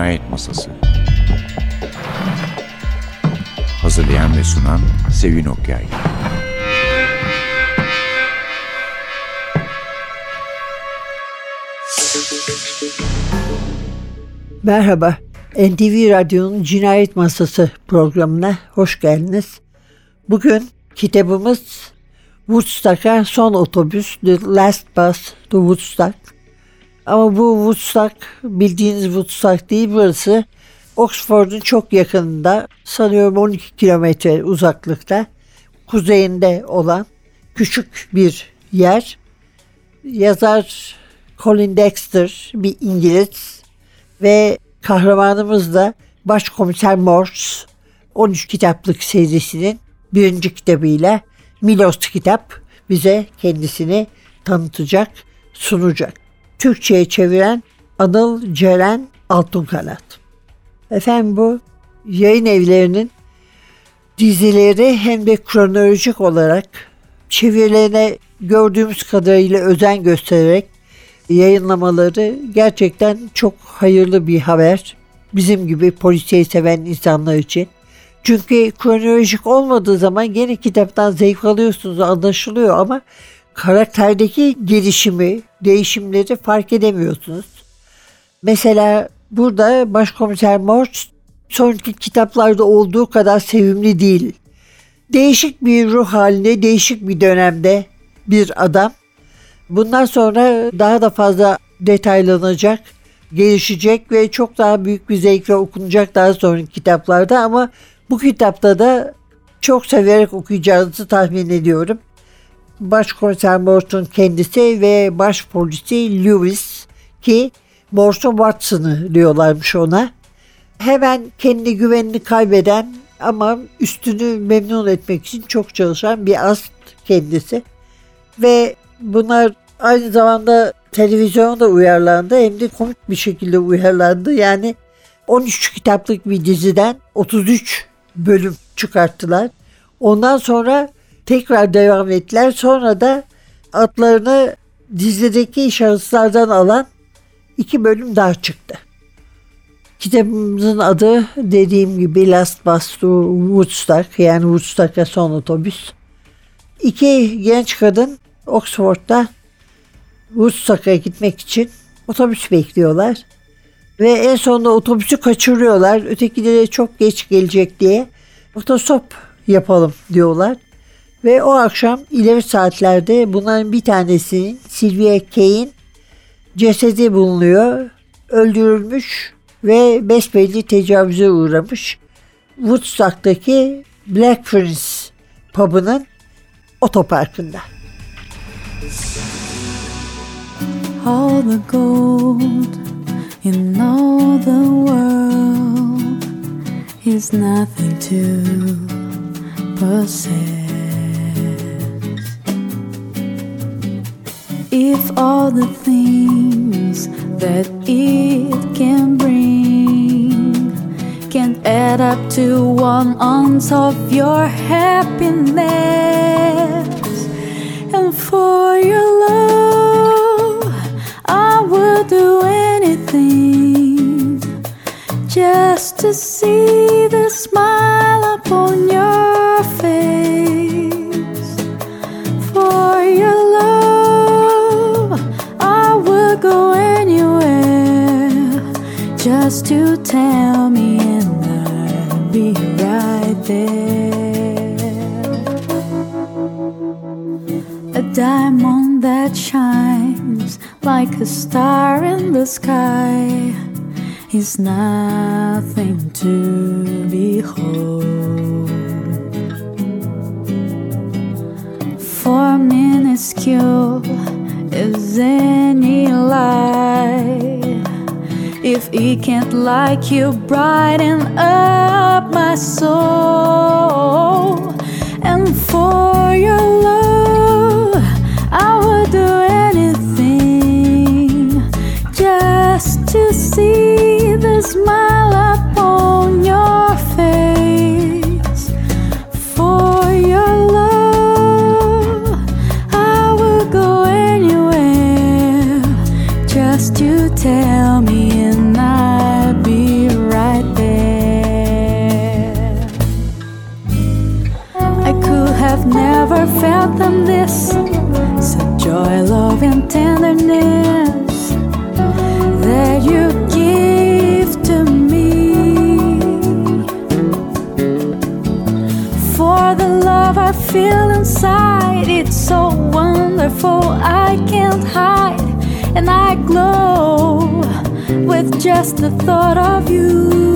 Cinayet Masası Hazırlayan ve sunan Sevin Okyay Merhaba, NTV Radyo'nun Cinayet Masası programına hoş geldiniz. Bugün kitabımız Woodstock'a son otobüs, The Last Bus to Woodstock. Ama bu Woodstock bildiğiniz Woodstock değil burası. Oxford'un çok yakınında sanıyorum 12 kilometre uzaklıkta kuzeyinde olan küçük bir yer. Yazar Colin Dexter bir İngiliz ve kahramanımız da Başkomiser Morse 13 kitaplık serisinin birinci kitabıyla Milos kitap bize kendisini tanıtacak, sunacak. Türkçe'ye çeviren Anıl Ceren Altunkanat. Efendim bu yayın evlerinin dizileri hem de kronolojik olarak çevirilerine gördüğümüz kadarıyla özen göstererek yayınlamaları gerçekten çok hayırlı bir haber. Bizim gibi polisiye seven insanlar için. Çünkü kronolojik olmadığı zaman gene kitaptan zevk alıyorsunuz anlaşılıyor ama karakterdeki gelişimi, değişimleri fark edemiyorsunuz. Mesela burada Başkomiser Morse sonraki kitaplarda olduğu kadar sevimli değil. Değişik bir ruh halinde, değişik bir dönemde bir adam. Bundan sonra daha da fazla detaylanacak, gelişecek ve çok daha büyük bir zevkle okunacak daha sonraki kitaplarda ama bu kitapta da çok severek okuyacağınızı tahmin ediyorum. Başkomiser Morton kendisi ve baş polisi Lewis ki Morton Watson'ı diyorlarmış ona. Hemen kendi güvenini kaybeden ama üstünü memnun etmek için çok çalışan bir ast kendisi. Ve bunlar aynı zamanda televizyonda uyarlandı hem de komik bir şekilde uyarlandı. Yani 13 kitaplık bir diziden 33 bölüm çıkarttılar. Ondan sonra tekrar devam ettiler. Sonra da adlarını dizideki şahıslardan alan iki bölüm daha çıktı. Kitabımızın adı dediğim gibi Last Bus to Woodstock yani Woodstock'a son otobüs. İki genç kadın Oxford'da Woodstock'a gitmek için otobüs bekliyorlar. Ve en sonunda otobüsü kaçırıyorlar. Ötekileri çok geç gelecek diye otostop yapalım diyorlar. Ve o akşam ileri saatlerde bunların bir tanesinin Sylvia Kay'in cesedi bulunuyor. Öldürülmüş ve besbelli tecavüze uğramış. Woodstock'taki Black Prince pub'ının otoparkında. All the gold in all the world is nothing to possess. If all the things that it can bring can add up to one ounce of your happiness, and for your love, I would do anything just to see the smile upon your just to tell me, and I'll be right there. A diamond that shines like a star in the sky is nothing to behold. For minuscule is any lie. If it can't like you, brighten up my soul. And for your love, I would do anything just to see the smile upon your face. For your love, I will go anywhere just to tell felt them this. Such joy, love, and tenderness that you give to me. For the love I feel inside, it's so wonderful, I can't hide, and I glow with just the thought of you.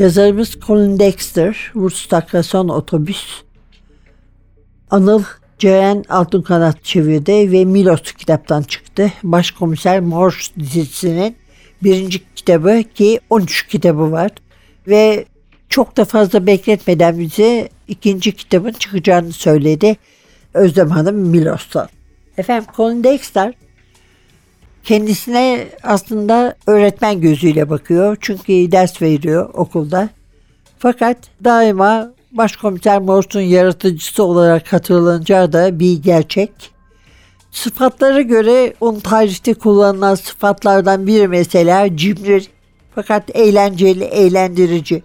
Yazarımız Colin Dexter, Woodstock'a son otobüs. Anıl Ceren Altınkanat çevirdi ve Milos kitaptan çıktı. Başkomiser Morse dizisinin birinci kitabı ki 13 kitabı var. Ve çok da fazla bekletmeden bize ikinci kitabın çıkacağını söyledi Özlem Hanım Milos'tan. Efendim Colin Dexter kendisine aslında öğretmen gözüyle bakıyor. Çünkü ders veriyor okulda. Fakat daima Başkomiser Morse'un yaratıcısı olarak hatırlanacağı da bir gerçek. Sıfatlara göre onun tarihte kullanılan sıfatlardan biri mesela cimri fakat eğlenceli, eğlendirici.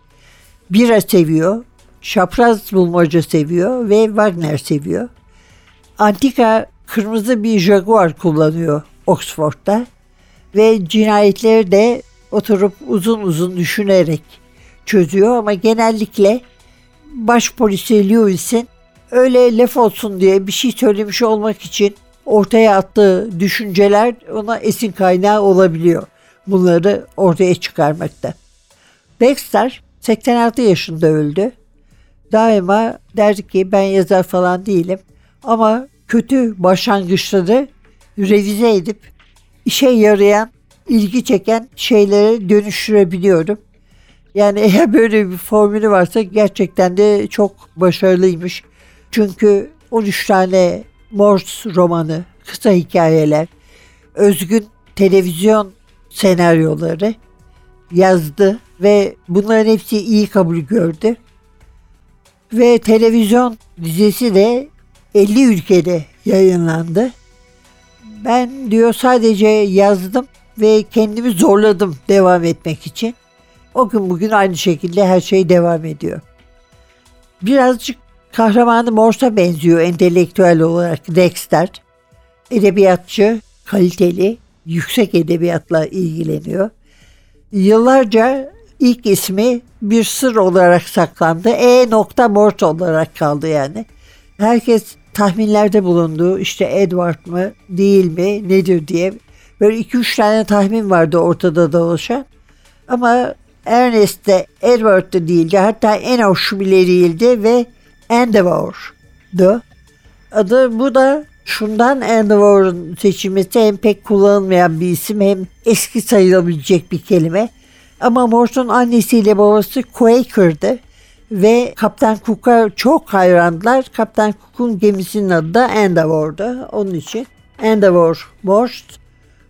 Bira seviyor, şapraz bulmaca seviyor ve Wagner seviyor. Antika kırmızı bir Jaguar kullanıyor Oxford'da ve cinayetleri de oturup uzun uzun düşünerek çözüyor ama genellikle baş polisi Lewis'in öyle laf olsun diye bir şey söylemiş olmak için ortaya attığı düşünceler ona esin kaynağı olabiliyor. Bunları ortaya çıkarmakta. Dexter 86 yaşında öldü. Daima derdi ki ben yazar falan değilim ama kötü başlangıçları revize edip işe yarayan, ilgi çeken şeylere dönüştürebiliyorum. Yani eğer böyle bir formülü varsa gerçekten de çok başarılıymış. Çünkü 13 tane Morse romanı, kısa hikayeler, özgün televizyon senaryoları yazdı ve bunların hepsi iyi kabul gördü. Ve televizyon dizisi de 50 ülkede yayınlandı. Ben diyor sadece yazdım ve kendimi zorladım devam etmek için. O gün bugün aynı şekilde her şey devam ediyor. Birazcık kahramanı Morse'a benziyor entelektüel olarak Dexter. Edebiyatçı, kaliteli, yüksek edebiyatla ilgileniyor. Yıllarca ilk ismi bir sır olarak saklandı. E Morse olarak kaldı yani. Herkes tahminlerde bulundu. İşte Edward mı değil mi nedir diye. Böyle iki üç tane tahmin vardı ortada dolaşan. Ama Ernest de Edward da değildi. Hatta Enoch bile değildi ve Endeavor'du. Adı bu da şundan Endeavor'un seçilmesi hem pek kullanılmayan bir isim hem eski sayılabilecek bir kelime. Ama Morse'un annesiyle babası Quaker'dı ve Kaptan Cook'a çok hayrandılar. Kaptan Cook'un gemisinin adı da Endeavor'du. Onun için Endeavor Morse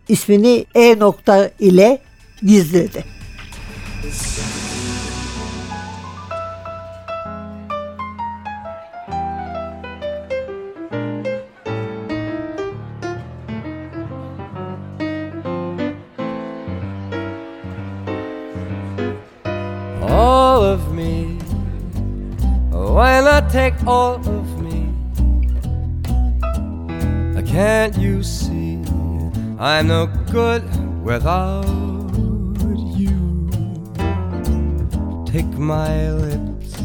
ismini E nokta ile gizledi. all of me. Why not take all of me? Can't you see I'm no good without you. Take my lips,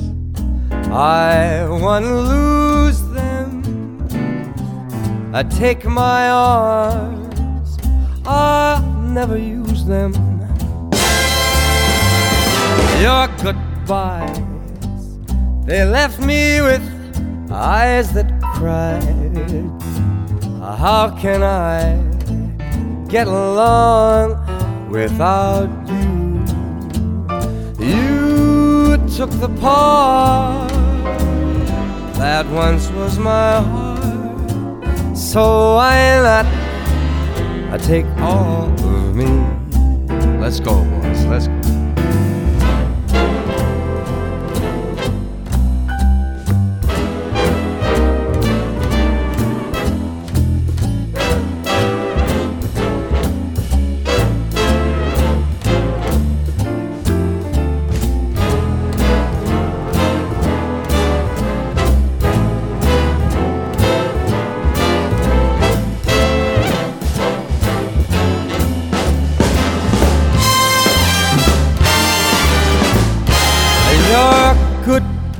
I wanna lose them. I take my arms, I never use them. Your goodbyes, they left me with eyes that cried. How can I get along without you? You took the part that once was my heart, so why not? I take all of me. Let's go, boys. Let's go.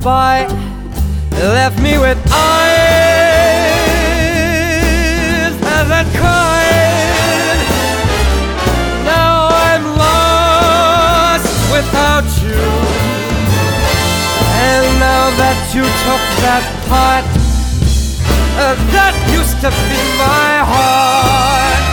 Goodbye left me with eyes that cried. Now I'm lost without you. And now that you took that part uh, that used to be my heart.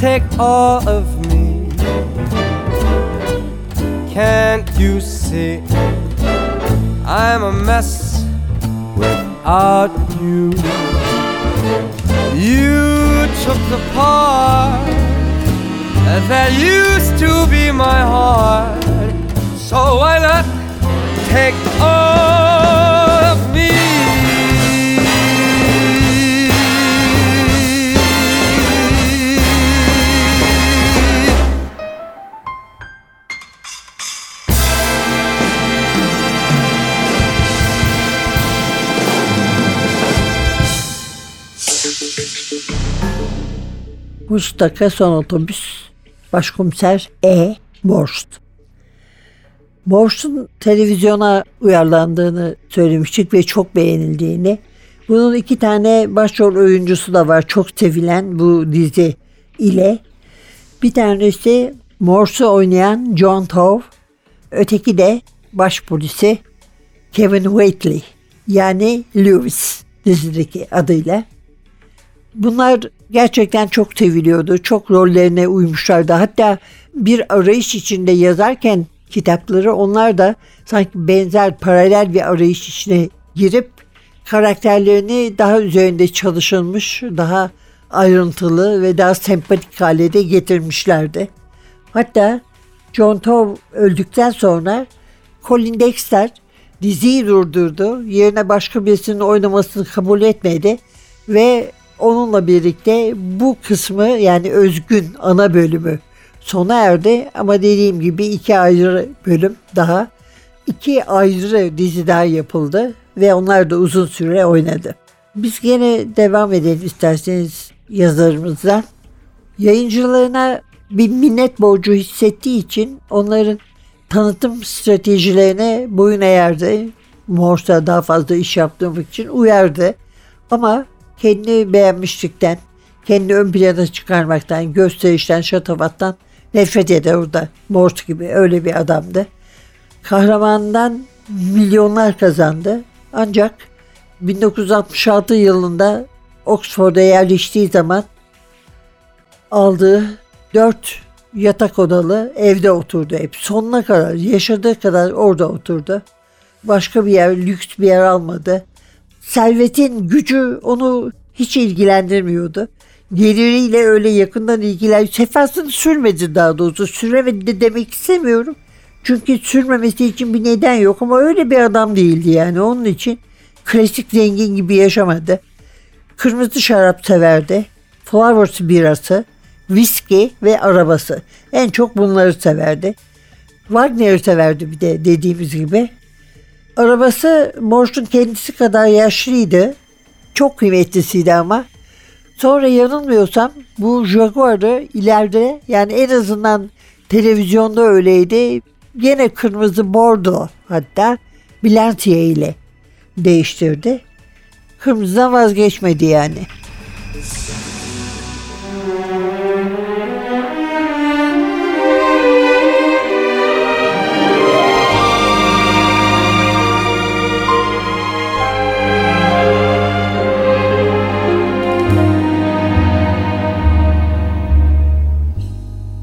Take all of me? Can't you see? I'm a mess without you. You took the part that used to be my heart. So why not take all Mustaka son otobüs başkomiser E. Morst. Morst'un televizyona uyarlandığını söylemiştik ve çok beğenildiğini. Bunun iki tane başrol oyuncusu da var çok sevilen bu dizi ile. Bir tanesi Morse'u oynayan John Tove, öteki de baş polisi Kevin Whately yani Lewis dizideki adıyla. Bunlar gerçekten çok seviliyordu. Çok rollerine uymuşlardı. Hatta bir arayış içinde yazarken kitapları onlar da sanki benzer paralel bir arayış içine girip karakterlerini daha üzerinde çalışılmış, daha ayrıntılı ve daha sempatik hale de getirmişlerdi. Hatta John Tove öldükten sonra Colin Dexter diziyi durdurdu. Yerine başka birisinin oynamasını kabul etmedi ve onunla birlikte bu kısmı yani özgün ana bölümü sona erdi ama dediğim gibi iki ayrı bölüm daha iki ayrı dizi daha yapıldı ve onlar da uzun süre oynadı. Biz gene devam edelim isterseniz yazarımızdan. Yayıncılarına bir minnet borcu hissettiği için onların tanıtım stratejilerine boyun eğerdi. Morse'a daha fazla iş yaptırmak için uyardı. Ama kendi beğenmişlikten, kendi ön plana çıkarmaktan, gösterişten, şatafattan nefret eder orada. Morse gibi öyle bir adamdı. Kahramandan milyonlar kazandı. Ancak 1966 yılında Oxford'a yerleştiği zaman aldığı dört yatak odalı evde oturdu hep. Sonuna kadar, yaşadığı kadar orada oturdu. Başka bir yer, lüks bir yer almadı. Servetin gücü onu hiç ilgilendirmiyordu. Geliriyle öyle yakından ilgilen, sefasını sürmedi daha doğrusu. Süremedi de demek istemiyorum. Çünkü sürmemesi için bir neden yok ama öyle bir adam değildi yani. Onun için klasik zengin gibi yaşamadı. Kırmızı şarap severdi. Flowers birası, viski ve arabası. En çok bunları severdi. Wagner severdi bir de dediğimiz gibi. Arabası Morse'un kendisi kadar yaşlıydı. Çok kıymetlisiydi ama. Sonra yanılmıyorsam bu Jaguar'ı ileride yani en azından televizyonda öyleydi. Gene kırmızı bordo hatta Blantier ile değiştirdi. Kırmızıdan vazgeçmedi yani.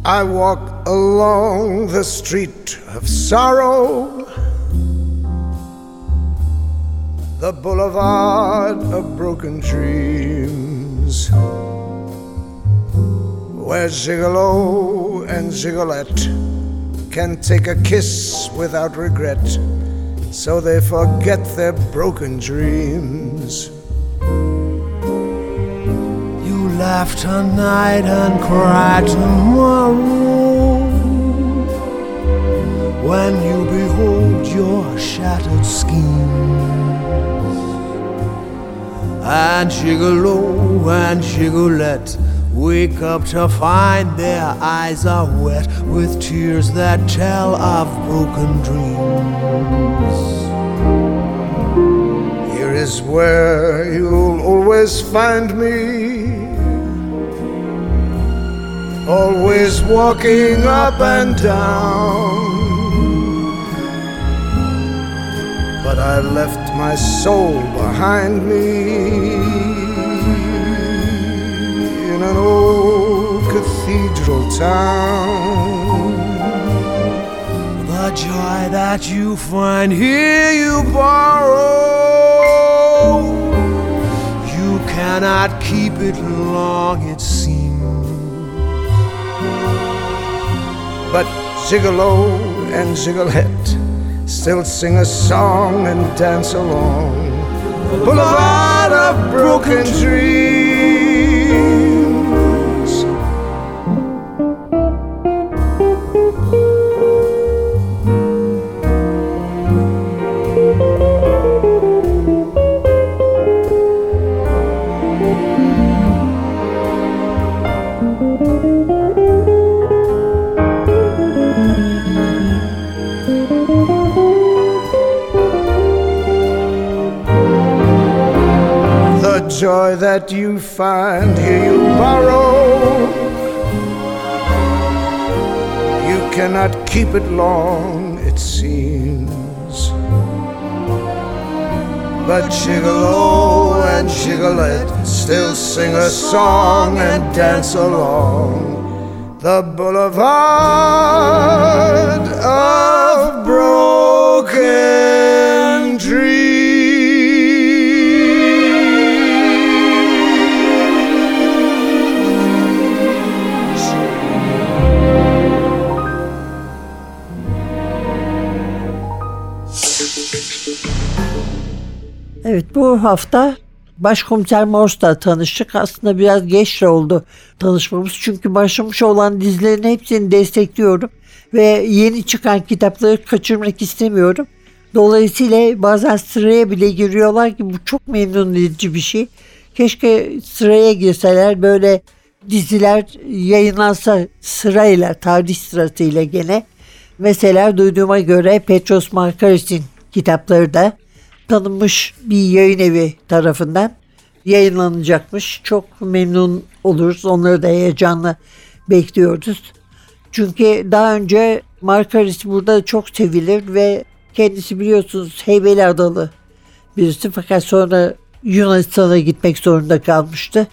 I walk along the street of sorrow, the boulevard of broken dreams, where Gigolo and Gigolette can take a kiss without regret, so they forget their broken dreams. Laugh tonight and cry tomorrow when you behold your shattered schemes. And Gigolo and Gigolette wake up to find their eyes are wet with tears that tell of broken dreams. Here is where you'll always find me. Always walking up and down. But I left my soul behind me in an old cathedral town. The joy that you find here you borrow. You cannot keep it long, it But Gigolo and Gigolette still sing a song and dance along boulevard of broken dreams. The joy that you find here you borrow. You cannot keep it long, it seems. But Gigolo and Gigolette still sing a song and dance along the boulevard of broken Evet bu hafta Başkomiser Morse'la tanıştık. Aslında biraz geç oldu tanışmamız. Çünkü başlamış olan dizilerin hepsini destekliyorum. Ve yeni çıkan kitapları kaçırmak istemiyorum. Dolayısıyla bazen sıraya bile giriyorlar ki bu çok memnun edici bir şey. Keşke sıraya girseler böyle diziler yayınlansa sırayla, tarih sırasıyla gene. Mesela duyduğuma göre Petros Markaris'in kitapları da tanınmış bir yayın evi tarafından yayınlanacakmış. Çok memnun oluruz. Onları da heyecanla bekliyoruz. Çünkü daha önce Markaris burada çok sevilir ve kendisi biliyorsunuz Heybeli Adalı birisi fakat sonra Yunanistan'a gitmek zorunda kalmıştı.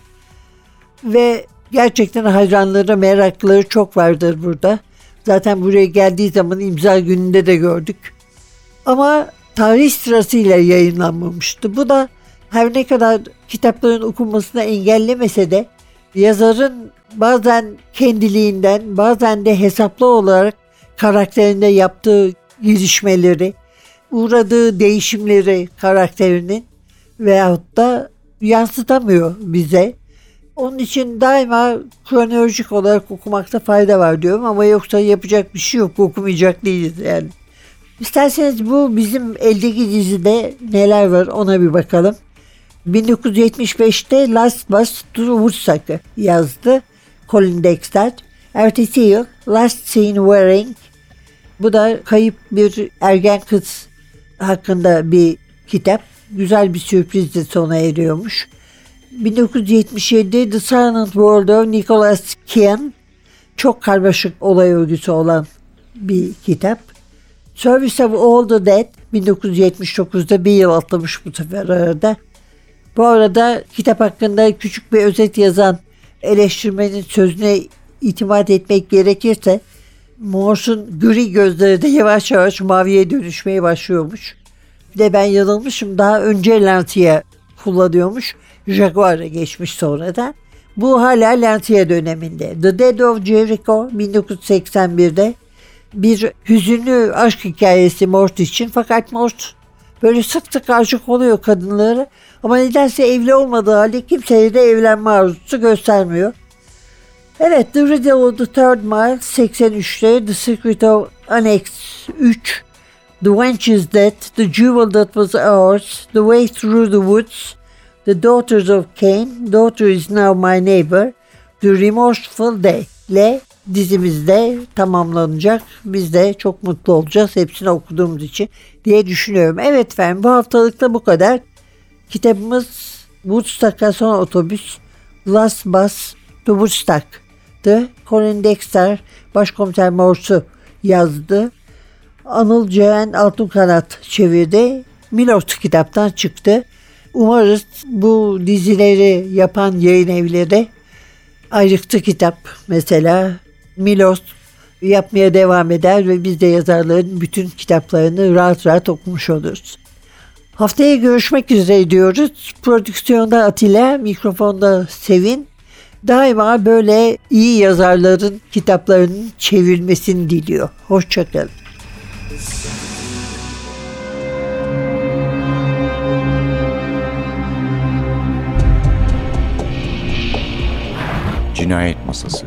Ve gerçekten hayranları, meraklıları çok vardır burada. Zaten buraya geldiği zaman imza gününde de gördük. Ama tarih sırasıyla yayınlanmamıştı. Bu da her ne kadar kitapların okunmasını engellemese de yazarın bazen kendiliğinden bazen de hesaplı olarak karakterinde yaptığı gelişmeleri, uğradığı değişimleri karakterinin veyahut da yansıtamıyor bize. Onun için daima kronolojik olarak okumakta fayda var diyorum ama yoksa yapacak bir şey yok. Okumayacak değiliz yani. İsterseniz bu bizim eldeki dizide neler var ona bir bakalım. 1975'te Last Bus to Woodstock'ı yazdı Colin Dexter. Ertesi yıl Last Seen Wearing bu da kayıp bir ergen kız hakkında bir kitap. Güzel bir sürprizle sona eriyormuş. 1977 The Silent World of Nicholas Kian çok karmaşık olay örgüsü olan bir kitap. Service of All the Dead 1979'da bir yıl atlamış bu sefer arada. Bu arada kitap hakkında küçük bir özet yazan eleştirmenin sözüne itimat etmek gerekirse Morse'un gri gözleri de yavaş yavaş maviye dönüşmeye başlıyormuş. Bir de ben yanılmışım daha önce Lancia kullanıyormuş. Jaguar'a geçmiş sonra da. Bu hala Lancia döneminde. The Dead of Jericho 1981'de bir hüzünlü aşk hikayesi Mort için. Fakat Mort böyle sık sık aşık oluyor kadınları. Ama nedense evli olmadığı halde kimseye de evlenme arzusu göstermiyor. Evet The Riddle of the Third Mile 83'te The Secret of Annex 3 The Wench is Dead The Jewel That Was Ours The Way Through the Woods The Daughters of Cain Daughter is Now My Neighbor The Remorseful Day ile dizimizde tamamlanacak. Biz de çok mutlu olacağız hepsini okuduğumuz için diye düşünüyorum. Evet efendim bu haftalıkta bu kadar. Kitabımız Woodstock'a son otobüs Last Bus to Woodstock'tı. Colin Dexter başkomiser Morse'u yazdı. Anıl Ceren Altunkanat çevirdi. Milot kitaptan çıktı. Umarız bu dizileri yapan yayın evleri ayrıktı kitap mesela Milos yapmaya devam eder ve biz de yazarların bütün kitaplarını rahat rahat okumuş oluruz. Haftaya görüşmek üzere diyoruz. Prodüksiyonda Atilla, mikrofonda Sevin. Daima böyle iyi yazarların kitaplarının çevrilmesini diliyor. Hoşçakalın. Cinayet Masası